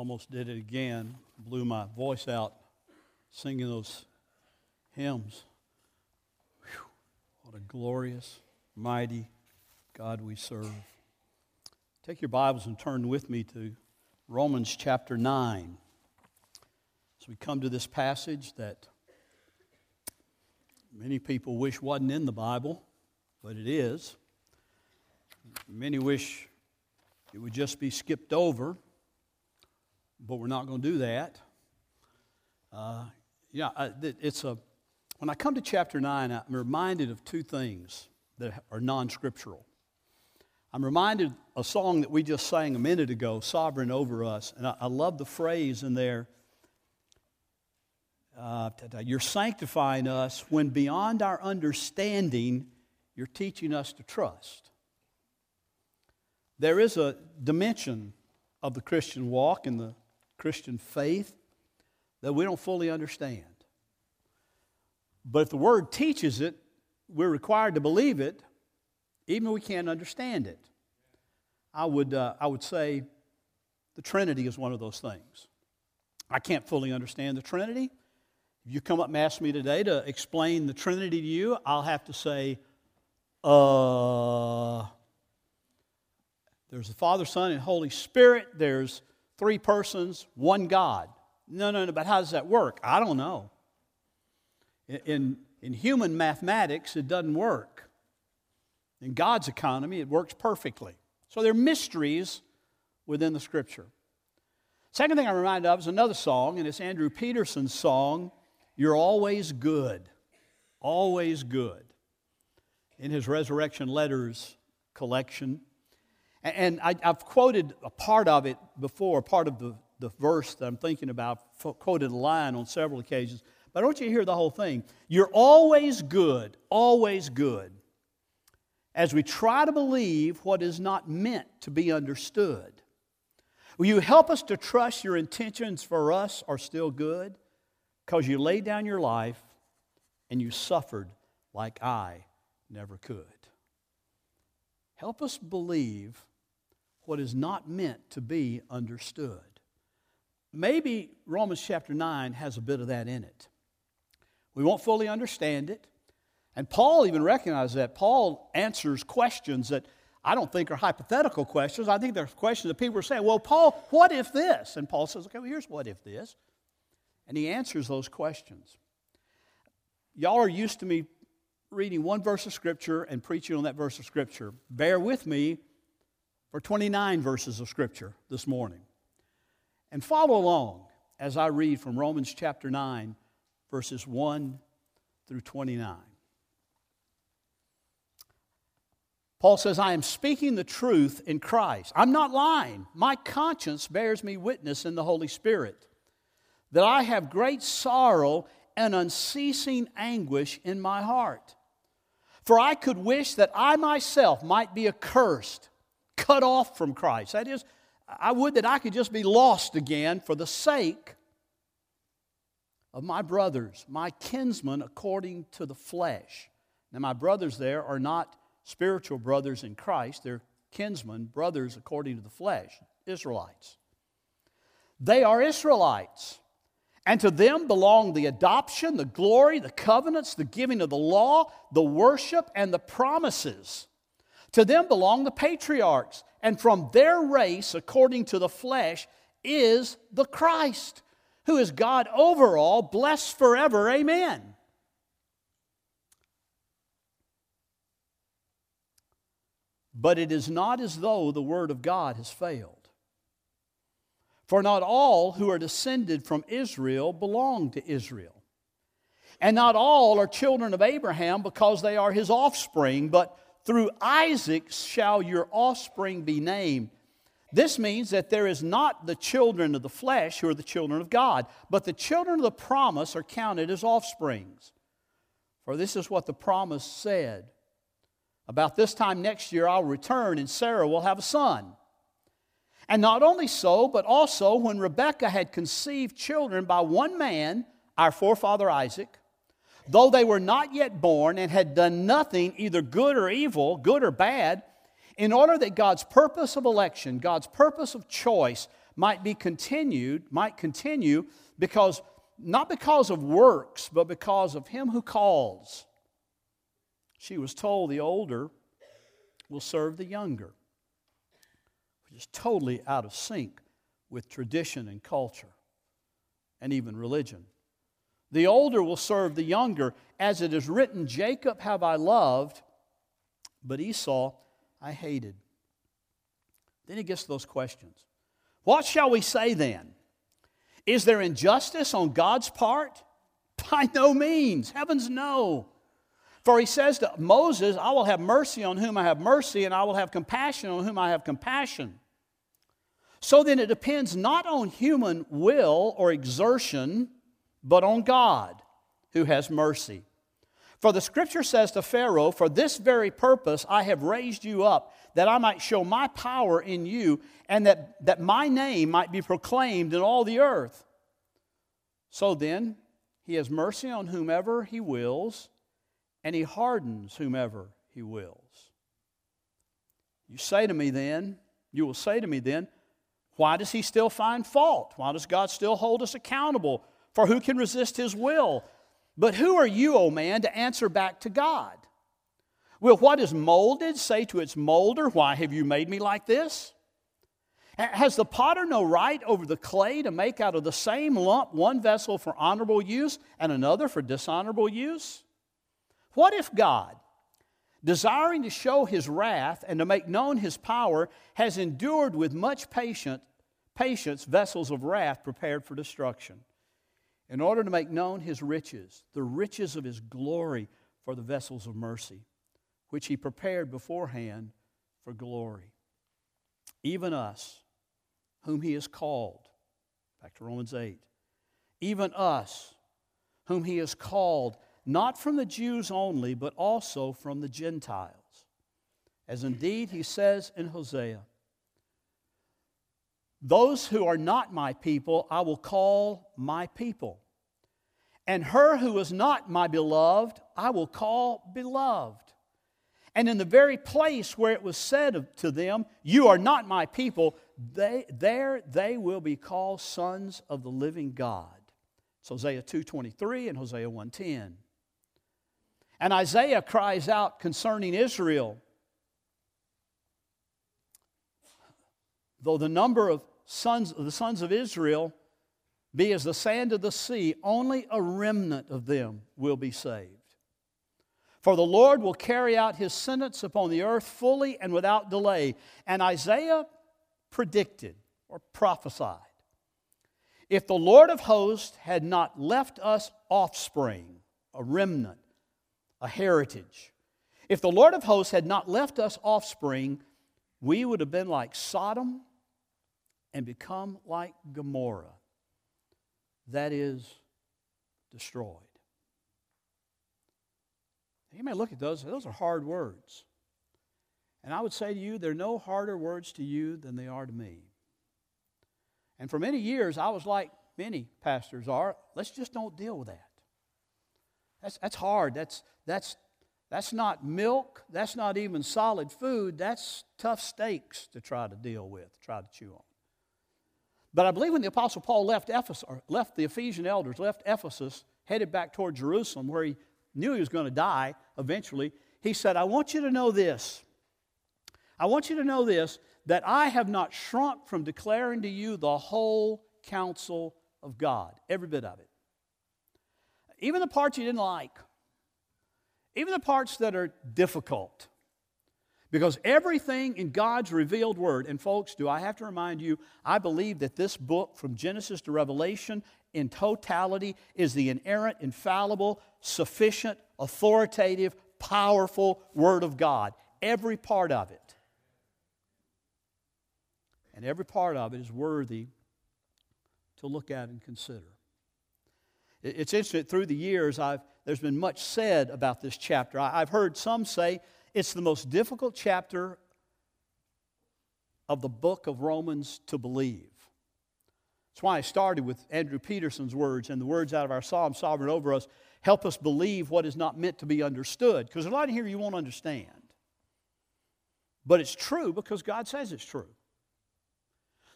almost did it again, blew my voice out singing those hymns. Whew, what a glorious, mighty God we serve. Take your Bibles and turn with me to Romans chapter 9. As we come to this passage that many people wish wasn't in the Bible, but it is. Many wish it would just be skipped over, but we're not going to do that. Uh, yeah, it's a. When I come to chapter nine, I'm reminded of two things that are non-scriptural. I'm reminded a song that we just sang a minute ago, "Sovereign Over Us," and I, I love the phrase in there. Uh, you're sanctifying us when beyond our understanding, you're teaching us to trust. There is a dimension of the Christian walk and the Christian faith that we don't fully understand. But if the Word teaches it, we're required to believe it, even if we can't understand it. I would, uh, I would say the Trinity is one of those things. I can't fully understand the Trinity. If you come up and ask me today to explain the Trinity to you, I'll have to say, uh, there's the Father, Son, and Holy Spirit. There's three persons, one God. No, no, no, but how does that work? I don't know. In, in human mathematics, it doesn't work. In God's economy, it works perfectly. So there are mysteries within the Scripture. Second thing I'm reminded of is another song, and it's Andrew Peterson's song, You're Always Good. Always Good. In his Resurrection Letters collection, and I, have quoted a part of it before, part of the, the verse that I'm thinking about, quoted a line on several occasions. But I want you to hear the whole thing. You're always good, always good, as we try to believe what is not meant to be understood. Will you help us to trust your intentions for us are still good? Because you laid down your life and you suffered like I never could. Help us believe what is not meant to be understood. Maybe Romans chapter 9 has a bit of that in it. We won't fully understand it. And Paul even recognizes that. Paul answers questions that I don't think are hypothetical questions. I think they're questions that people are saying, well, Paul, what if this? And Paul says, okay, well, here's what if this. And he answers those questions. Y'all are used to me reading one verse of Scripture and preaching on that verse of Scripture. Bear with me for 29 verses of Scripture this morning. And follow along as I read from Romans chapter 9, verses 1 through 29. Paul says, I am speaking the truth in Christ. I'm not lying. My conscience bears me witness in the Holy Spirit that I have great sorrow and unceasing anguish in my heart. For I could wish that I myself might be accursed cut off from Christ. That is, I would that I could just be lost again for the sake of my brothers, my kinsmen according to the flesh. Now, my brothers there are not spiritual brothers in Christ, they're kinsmen, brothers according to the flesh, Israelites. They are Israelites. And to them belong the adoption, the glory, the covenants, the giving of the law, the worship, and the promises. To them belong the patriarchs, and from their race, according to the flesh, is the Christ, who is God over all, blessed forever. Amen. But it is not as though the word of God has failed. For not all who are descended from Israel belong to Israel. And not all are children of Abraham because they are his offspring, but through Isaac shall your offspring be named. This means that there is not the children of the flesh who are the children of God, but the children of the promise are counted as offsprings. For this is what the promise said. About this time next year I'll return, and Sarah will have a son. And not only so, but also when Rebekah had conceived children by one man, our forefather Isaac, though they were not yet born and had done nothing, either good or evil, good or bad, in order that God's purpose of election, God's purpose of choice, might be continued, might continue because not because of works, but because of him who calls. She was told the older will serve the younger, which is totally out of sync with tradition and culture and even religion. The older will serve the younger, as it is written, Jacob have I loved, but Esau I hated. Then he gets to those questions. What shall we say then? Is there injustice on God's part? By no means. Heavens, no. For he says to Moses, I will have mercy on whom I have mercy, and I will have compassion on whom I have compassion. So then it depends not on human will or exertion, but on God who has mercy. For the scripture says to Pharaoh, For this very purpose I have raised you up, that I might show my power in you, and that, that my name might be proclaimed in all the earth. So then, he has mercy on whomever he wills, and he hardens whomever he wills. You say to me then, you will say to me then, why does he still find fault? Why does God still hold us accountable? For who can resist his will? But who are you, O man, to answer back to God? Will what is molded say to its molder, Why have you made me like this? Has the potter no right over the clay to make out of the same lump one vessel for honorable use and another for dishonorable use? What if God, desiring to show his wrath and to make known his power, has endured with much patience, patience vessels of wrath prepared for destruction, in order to make known his riches, the riches of his glory for the vessels of mercy, which he prepared beforehand for glory? Even us, whom he has called, back to Romans 8, even us, whom he has called, not from the Jews only, but also from the Gentiles. As indeed he says in Hosea, Those who are not my people, I will call my people. And her who is not my beloved, I will call beloved. And in the very place where it was said to them, You are not my people, they, there they will be called sons of the living God. It's Hosea 2.23 and Hosea 1.10. And Isaiah cries out concerning Israel Though the number of sons, the sons of Israel be as the sand of the sea, only a remnant of them will be saved. For the Lord will carry out his sentence upon the earth fully and without delay. And Isaiah predicted or prophesied if the Lord of hosts had not left us offspring, a remnant, a heritage. If the Lord of hosts had not left us offspring, we would have been like Sodom and become like Gomorrah. That is, destroyed. You may look at those, those are hard words. And I would say to you, they're no harder words to you than they are to me. And for many years, I was like many pastors are let's just don't deal with that. That's, that's hard. That's, that's, that's not milk. That's not even solid food. That's tough steaks to try to deal with, try to chew on. But I believe when the Apostle Paul left Ephesus, left the Ephesian elders, left Ephesus, headed back toward Jerusalem, where he knew he was going to die eventually, he said, I want you to know this. I want you to know this that I have not shrunk from declaring to you the whole counsel of God, every bit of it. Even the parts you didn't like, even the parts that are difficult. Because everything in God's revealed word, and folks, do I have to remind you, I believe that this book from Genesis to Revelation in totality is the inerrant, infallible, sufficient, authoritative, powerful Word of God. Every part of it. And every part of it is worthy to look at and consider. It's interesting, through the years, I've, there's been much said about this chapter. I've heard some say it's the most difficult chapter of the book of Romans to believe. That's why I started with Andrew Peterson's words and the words out of our psalm, Sovereign Over Us, help us believe what is not meant to be understood. Because a lot in here you won't understand. But it's true because God says it's true.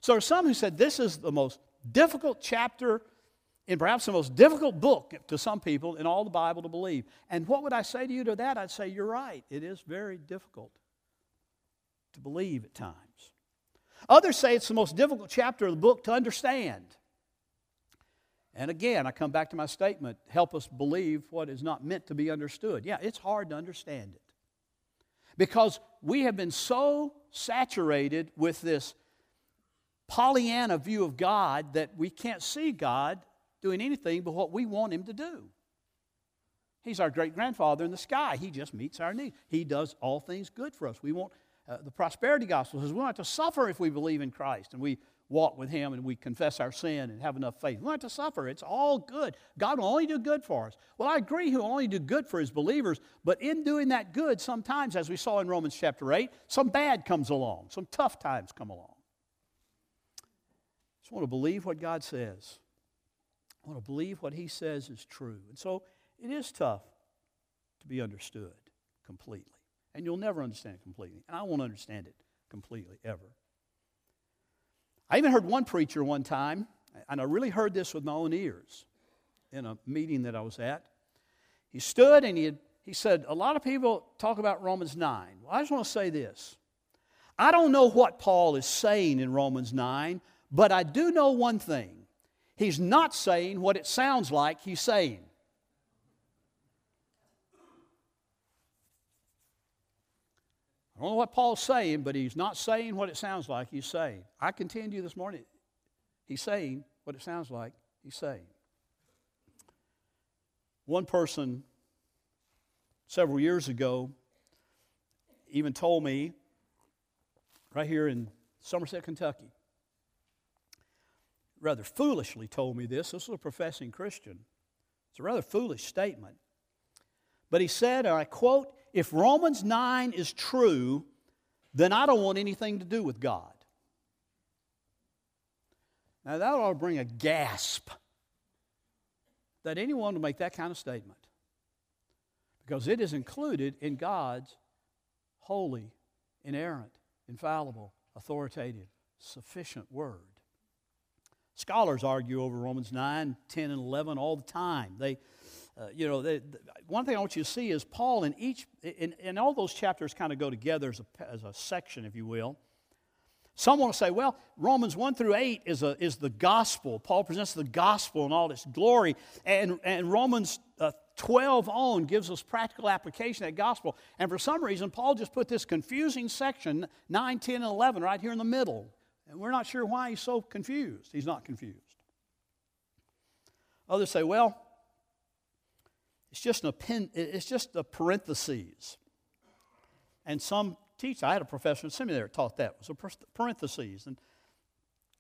So there are some who said this is the most difficult chapter in perhaps the most difficult book to some people in all the Bible to believe. And what would I say to you to that? I'd say, you're right. It is very difficult to believe at times. Others say it's the most difficult chapter of the book to understand. And again, I come back to my statement help us believe what is not meant to be understood. Yeah, it's hard to understand it. Because we have been so saturated with this Pollyanna view of God that we can't see God doing anything but what we want Him to do. He's our great grandfather in the sky. He just meets our needs. He does all things good for us. We want uh, the prosperity gospel says we don't have to suffer if we believe in Christ and we walk with Him and we confess our sin and have enough faith. We don't have to suffer. It's all good. God will only do good for us. Well, I agree, He'll only do good for His believers, but in doing that good, sometimes, as we saw in Romans chapter 8, some bad comes along, some tough times come along. I just want to believe what God says. I want to believe what He says is true. And so it is tough to be understood completely. And you'll never understand it completely. And I won't understand it completely, ever. I even heard one preacher one time, and I really heard this with my own ears in a meeting that I was at. He stood and he, had, he said, A lot of people talk about Romans 9. Well, I just want to say this. I don't know what Paul is saying in Romans 9, but I do know one thing. He's not saying what it sounds like he's saying. I don't know what Paul's saying, but he's not saying what it sounds like he's saying. I contend you this morning, he's saying what it sounds like he's saying. One person several years ago even told me, right here in Somerset, Kentucky, rather foolishly told me this. This was a professing Christian. It's a rather foolish statement. But he said, and I quote, if Romans 9 is true, then I don't want anything to do with God. Now, that ought to bring a gasp that anyone would make that kind of statement because it is included in God's holy, inerrant, infallible, authoritative, sufficient word. Scholars argue over Romans 9, 10, and 11 all the time. They, uh, you know, they, the, one thing I want you to see is Paul in each, in, in all those chapters kind of go together as a, as a section, if you will. Some want to say, well, Romans 1 through 8 is, a, is the gospel. Paul presents the gospel in all its glory. And, and Romans uh, 12 on gives us practical application of that gospel. And for some reason, Paul just put this confusing section, 9, 10, and 11, right here in the middle. And we're not sure why he's so confused. He's not confused. Others say, well, it's just, an append, it's just a parentheses. And some teach, I had a professor in seminary that taught that, was a parentheses. And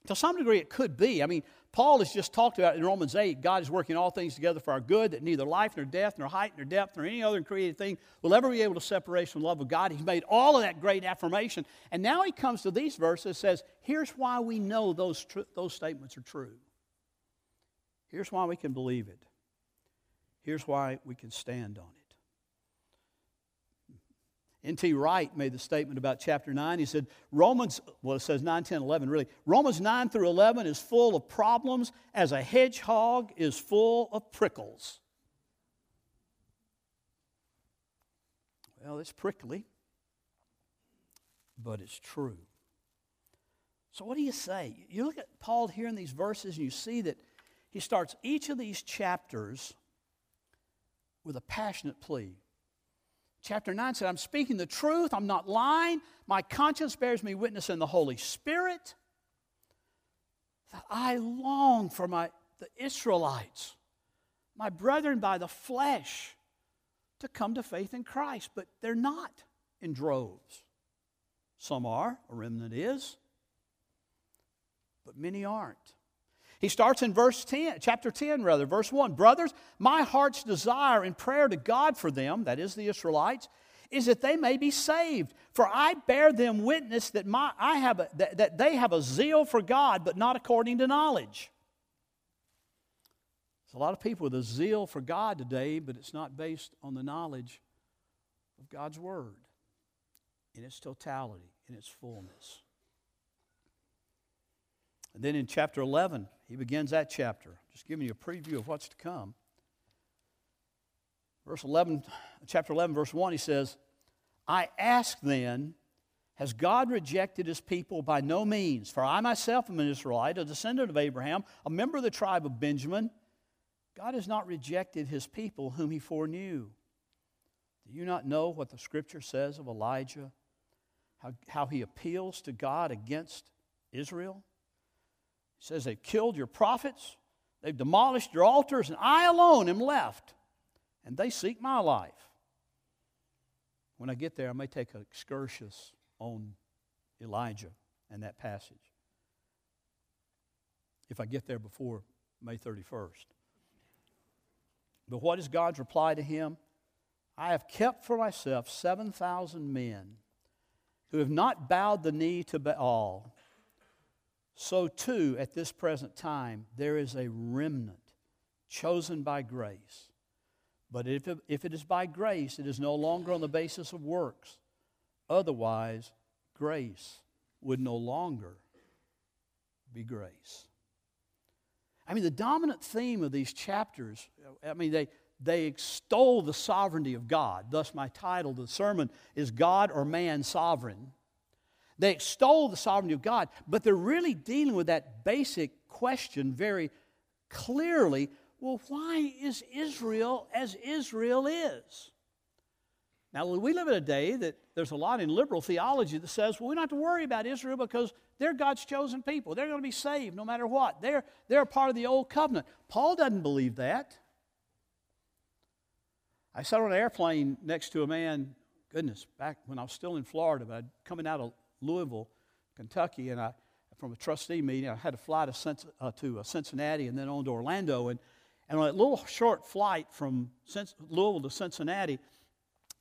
to some degree, it could be. I mean, Paul has just talked about in Romans 8 God is working all things together for our good, that neither life, nor death, nor height, nor depth, nor any other created thing will ever be able to separate us from the love of God. He's made all of that great affirmation. And now he comes to these verses and says, Here's why we know those, tr- those statements are true. Here's why we can believe it. Here's why we can stand on it. N.T. Wright made the statement about chapter 9. He said, Romans, well, it says 9, 10, 11, really. Romans 9 through 11 is full of problems as a hedgehog is full of prickles. Well, it's prickly, but it's true. So, what do you say? You look at Paul here in these verses and you see that he starts each of these chapters with a passionate plea. Chapter 9 said, I'm speaking the truth, I'm not lying. My conscience bears me witness in the Holy Spirit that I long for my, the Israelites, my brethren by the flesh, to come to faith in Christ, but they're not in droves. Some are, a remnant is, but many aren't. He starts in verse 10, chapter 10, rather, verse 1. Brothers, my heart's desire and prayer to God for them, that is the Israelites, is that they may be saved. For I bear them witness that, my, I have a, that, that they have a zeal for God, but not according to knowledge. There's a lot of people with a zeal for God today, but it's not based on the knowledge of God's Word in its totality, in its fullness. And then in chapter 11, he begins that chapter, just giving you a preview of what's to come. Verse 11, chapter 11, verse 1, he says, I ask then, has God rejected his people? By no means. For I myself am an Israelite, a descendant of Abraham, a member of the tribe of Benjamin. God has not rejected his people whom he foreknew. Do you not know what the scripture says of Elijah? How, how he appeals to God against Israel? Says, They've killed your prophets, they've demolished your altars, and I alone am left, and they seek my life. When I get there, I may take an excursus on Elijah and that passage. If I get there before May 31st. But what is God's reply to him? I have kept for myself 7,000 men who have not bowed the knee to Baal. So, too, at this present time, there is a remnant chosen by grace. But if it, if it is by grace, it is no longer on the basis of works. Otherwise, grace would no longer be grace. I mean, the dominant theme of these chapters, I mean, they, they extol the sovereignty of God. Thus, my title to the sermon is God or Man Sovereign. They extol the sovereignty of God, but they're really dealing with that basic question very clearly well, why is Israel as Israel is? Now, we live in a day that there's a lot in liberal theology that says, well, we don't have to worry about Israel because they're God's chosen people. They're going to be saved no matter what. They're, they're a part of the old covenant. Paul doesn't believe that. I sat on an airplane next to a man, goodness, back when I was still in Florida, but I'd coming out of Louisville, Kentucky, and I, from a trustee meeting, I had to fly to, uh, to uh, Cincinnati and then on to Orlando. And, and on a little short flight from Louisville to Cincinnati,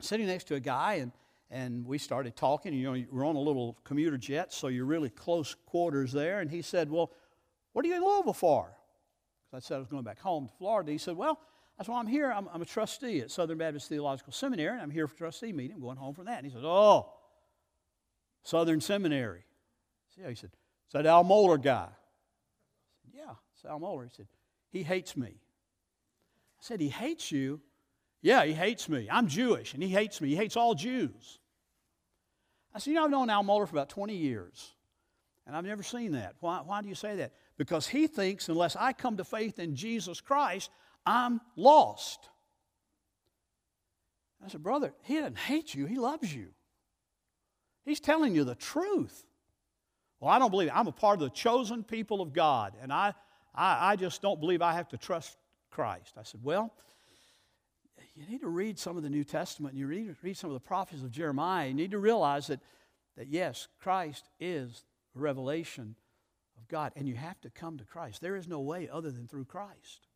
sitting next to a guy, and, and we started talking. You know, we're on a little commuter jet, so you're really close quarters there. And he said, Well, what are you in Louisville for? Because I said I was going back home to Florida. He said, Well, that's why I'm here. I'm, I'm, a trustee at Southern Baptist Theological Seminary, and I'm here for a trustee meeting. I'm going home from that. And he said, Oh, Southern Seminary. See, he said, Is that Al Mohler guy? Said, Yeah, it's Al Mohler. He said, He hates me. I said, He hates you? Yeah, he hates me. I'm Jewish, and he hates me. He hates all Jews. I said, You know, I've known Al Mohler for about 20 years, and I've never seen that. Why, why do you say that? Because he thinks unless I come to faith in Jesus Christ, I'm lost. I said, Brother, he doesn't hate you, he loves you. He's telling you the truth. Well, I don't believe it. I'm a part of the chosen people of God, and I, I, I just don't believe I have to trust Christ. I said, Well, you need to read some of the New Testament, and you need to read some of the prophecies of Jeremiah. You need to realize that, that yes, Christ is revelation of God, and you have to come to Christ. There is no way other than through Christ.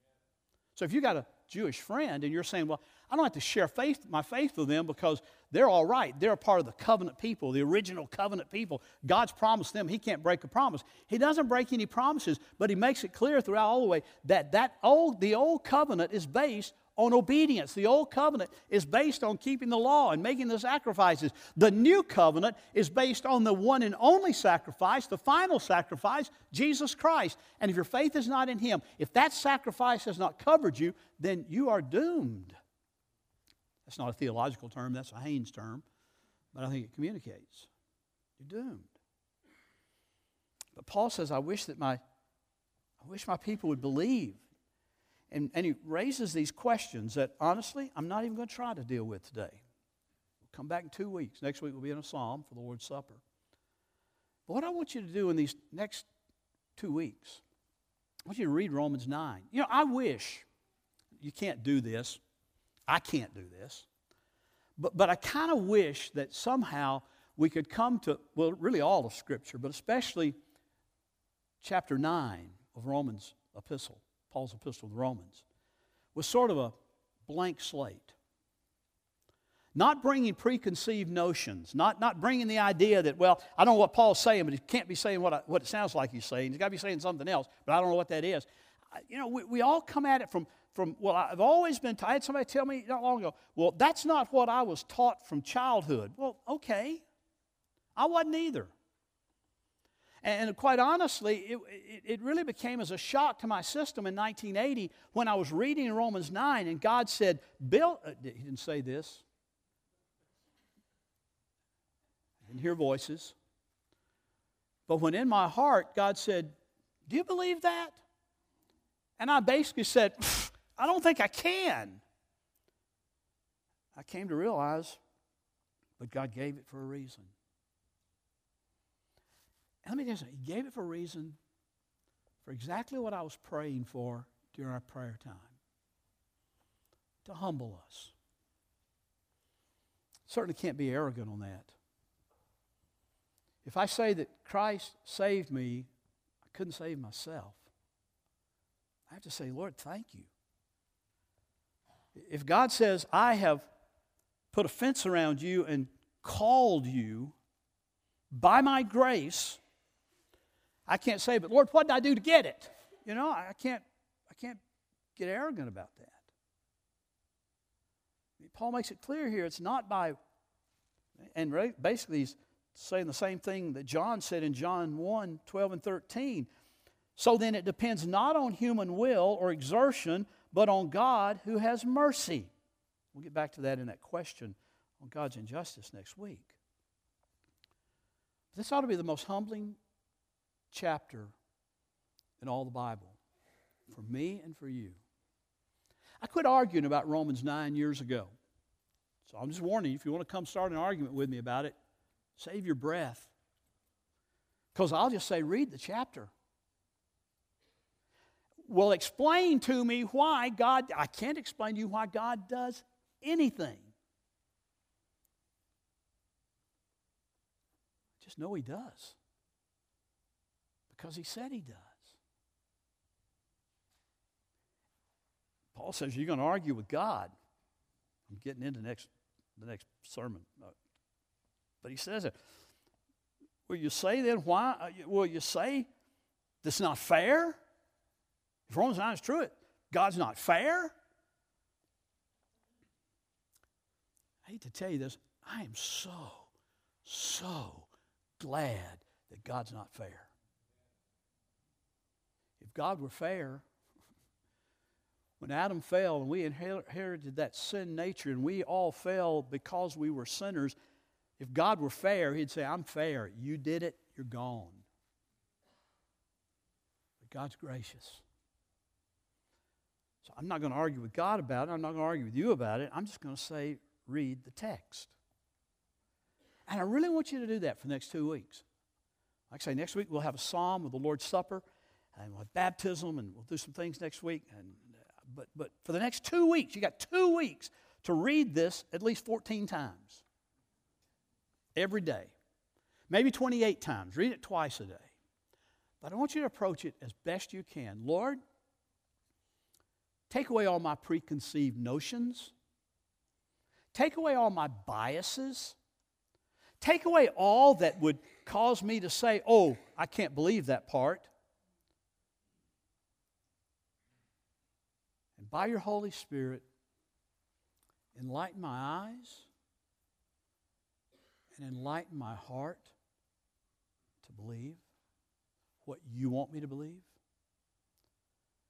So if you got a Jewish friend and you're saying, well, I don't have to share faith, my faith with them because they're all right. They're a part of the covenant people, the original covenant people. God's promised them. He can't break a promise. He doesn't break any promises, but he makes it clear throughout all the way that, that old, the old covenant is based on obedience. The old covenant is based on keeping the law and making the sacrifices. The new covenant is based on the one and only sacrifice, the final sacrifice, Jesus Christ. And if your faith is not in Him, if that sacrifice has not covered you, then you are doomed. That's not a theological term, that's a Haynes term, but I think it communicates. You're doomed. But Paul says, I wish that my I wish my people would believe and, and he raises these questions that, honestly, I'm not even going to try to deal with today. We'll come back in two weeks. Next week, we'll be in a psalm for the Lord's Supper. But what I want you to do in these next two weeks, I want you to read Romans 9. You know, I wish, you can't do this. I can't do this. But, but I kind of wish that somehow we could come to, well, really all of Scripture, but especially chapter 9 of Romans epistle. Paul's epistle to the Romans, was sort of a blank slate. Not bringing preconceived notions, not, not bringing the idea that, well, I don't know what Paul's saying, but he can't be saying what, I, what it sounds like he's saying. He's got to be saying something else, but I don't know what that is. You know, we, we all come at it from, from, well, I've always been, I had somebody tell me not long ago, well, that's not what I was taught from childhood. Well, okay. I wasn't either. And quite honestly, it, it, really became as a shock to my system in 1980 when I was reading Romans 9 and God said, Bill, uh, he didn't say this. I didn't hear voices. But when in my heart, God said, Do you believe that? And I basically said, I don't think I can. I came to realize, but God gave it for a reason. And let me tell you something, He gave it for a reason for exactly what I was praying for during our prayer time to humble us. Certainly can't be arrogant on that. If I say that Christ saved me, I couldn't save myself. I have to say, Lord, thank you. If God says, I have put a fence around you and called you by my grace, I can't say, but Lord, what did I do to get it? You know, I can't, I can't get arrogant about that. Paul makes it clear here it's not by, and basically he's saying the same thing that John said in John 1 12 and 13. So then it depends not on human will or exertion, but on God who has mercy. We'll get back to that in that question on God's injustice next week. This ought to be the most humbling chapter in all the Bible for me and for you. I quit arguing about Romans 9 years ago. So I'm just warning you if you want to come start an argument with me about it, Save your breath. Because I'll just say, read the chapter. Well, explain to me why God, I can't explain to you why God does anything. Just know He does. Because He said He does. Paul says you're going to argue with God. I'm getting into next, the next sermon. Uh, but he says it. Will you say then why? Uh, will you say that's not fair? If Romans 9 is true, it God's not fair. I hate to tell you this, I am so, so glad that God's not fair. God were fair, when Adam fell and we inherited that sin nature and we all fell because we were sinners, if God were fair, He'd say, I'm fair. You did it, you're gone. But God's gracious. So I'm not going to argue with God about it. I'm not going to argue with you about it. I'm just going to say, read the text. And I really want you to do that for the next two weeks. Like I say, next week we'll have a psalm of the Lord's Supper, and we'll have baptism, and we'll do some things next week. And, but, but for the next two weeks, you got two weeks to read this at least 14 times every day, maybe 28 times. Read it twice a day. But I want you to approach it as best you can. Lord, take away all my preconceived notions, take away all my biases, take away all that would cause me to say, oh, I can't believe that part. And by your Holy Spirit, enlighten my eyes and enlighten my heart to believe what you want me to believe.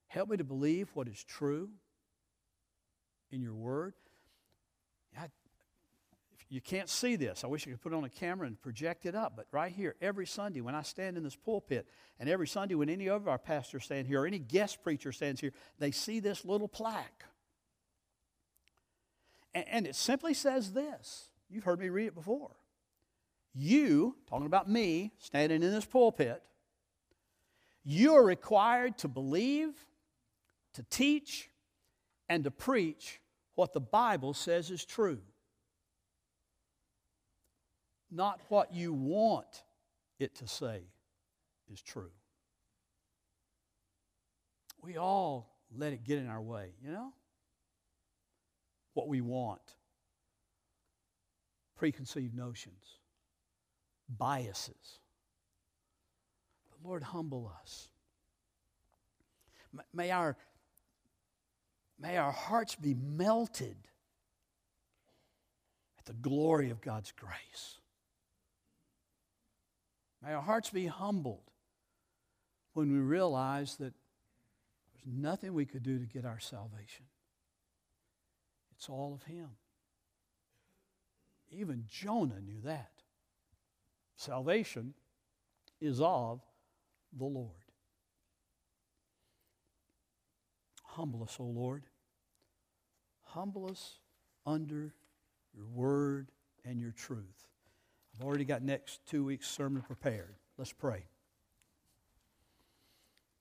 Help me to believe what is true in your word. You can't see this. I wish I could put it on a camera and project it up. But right here, every Sunday when I stand in this pulpit, and every Sunday when any of our pastors stand here, or any guest preacher stands here, they see this little plaque. And, and it simply says this. You've heard me read it before. You, talking about me, standing in this pulpit, you are required to believe, to teach, and to preach what the Bible says is true. Not what you want it to say is true. We all let it get in our way, you know? What we want, preconceived notions biases. But Lord, humble us. May our, may our hearts be melted at the glory of God's grace. May our hearts be humbled when we realize that there's nothing we could do to get our salvation. It's all of Him. Even Jonah knew that. Salvation is of the Lord. Humble us, O Lord. Humble us under your word and your truth. I've already got next two weeks' sermon prepared. Let's pray.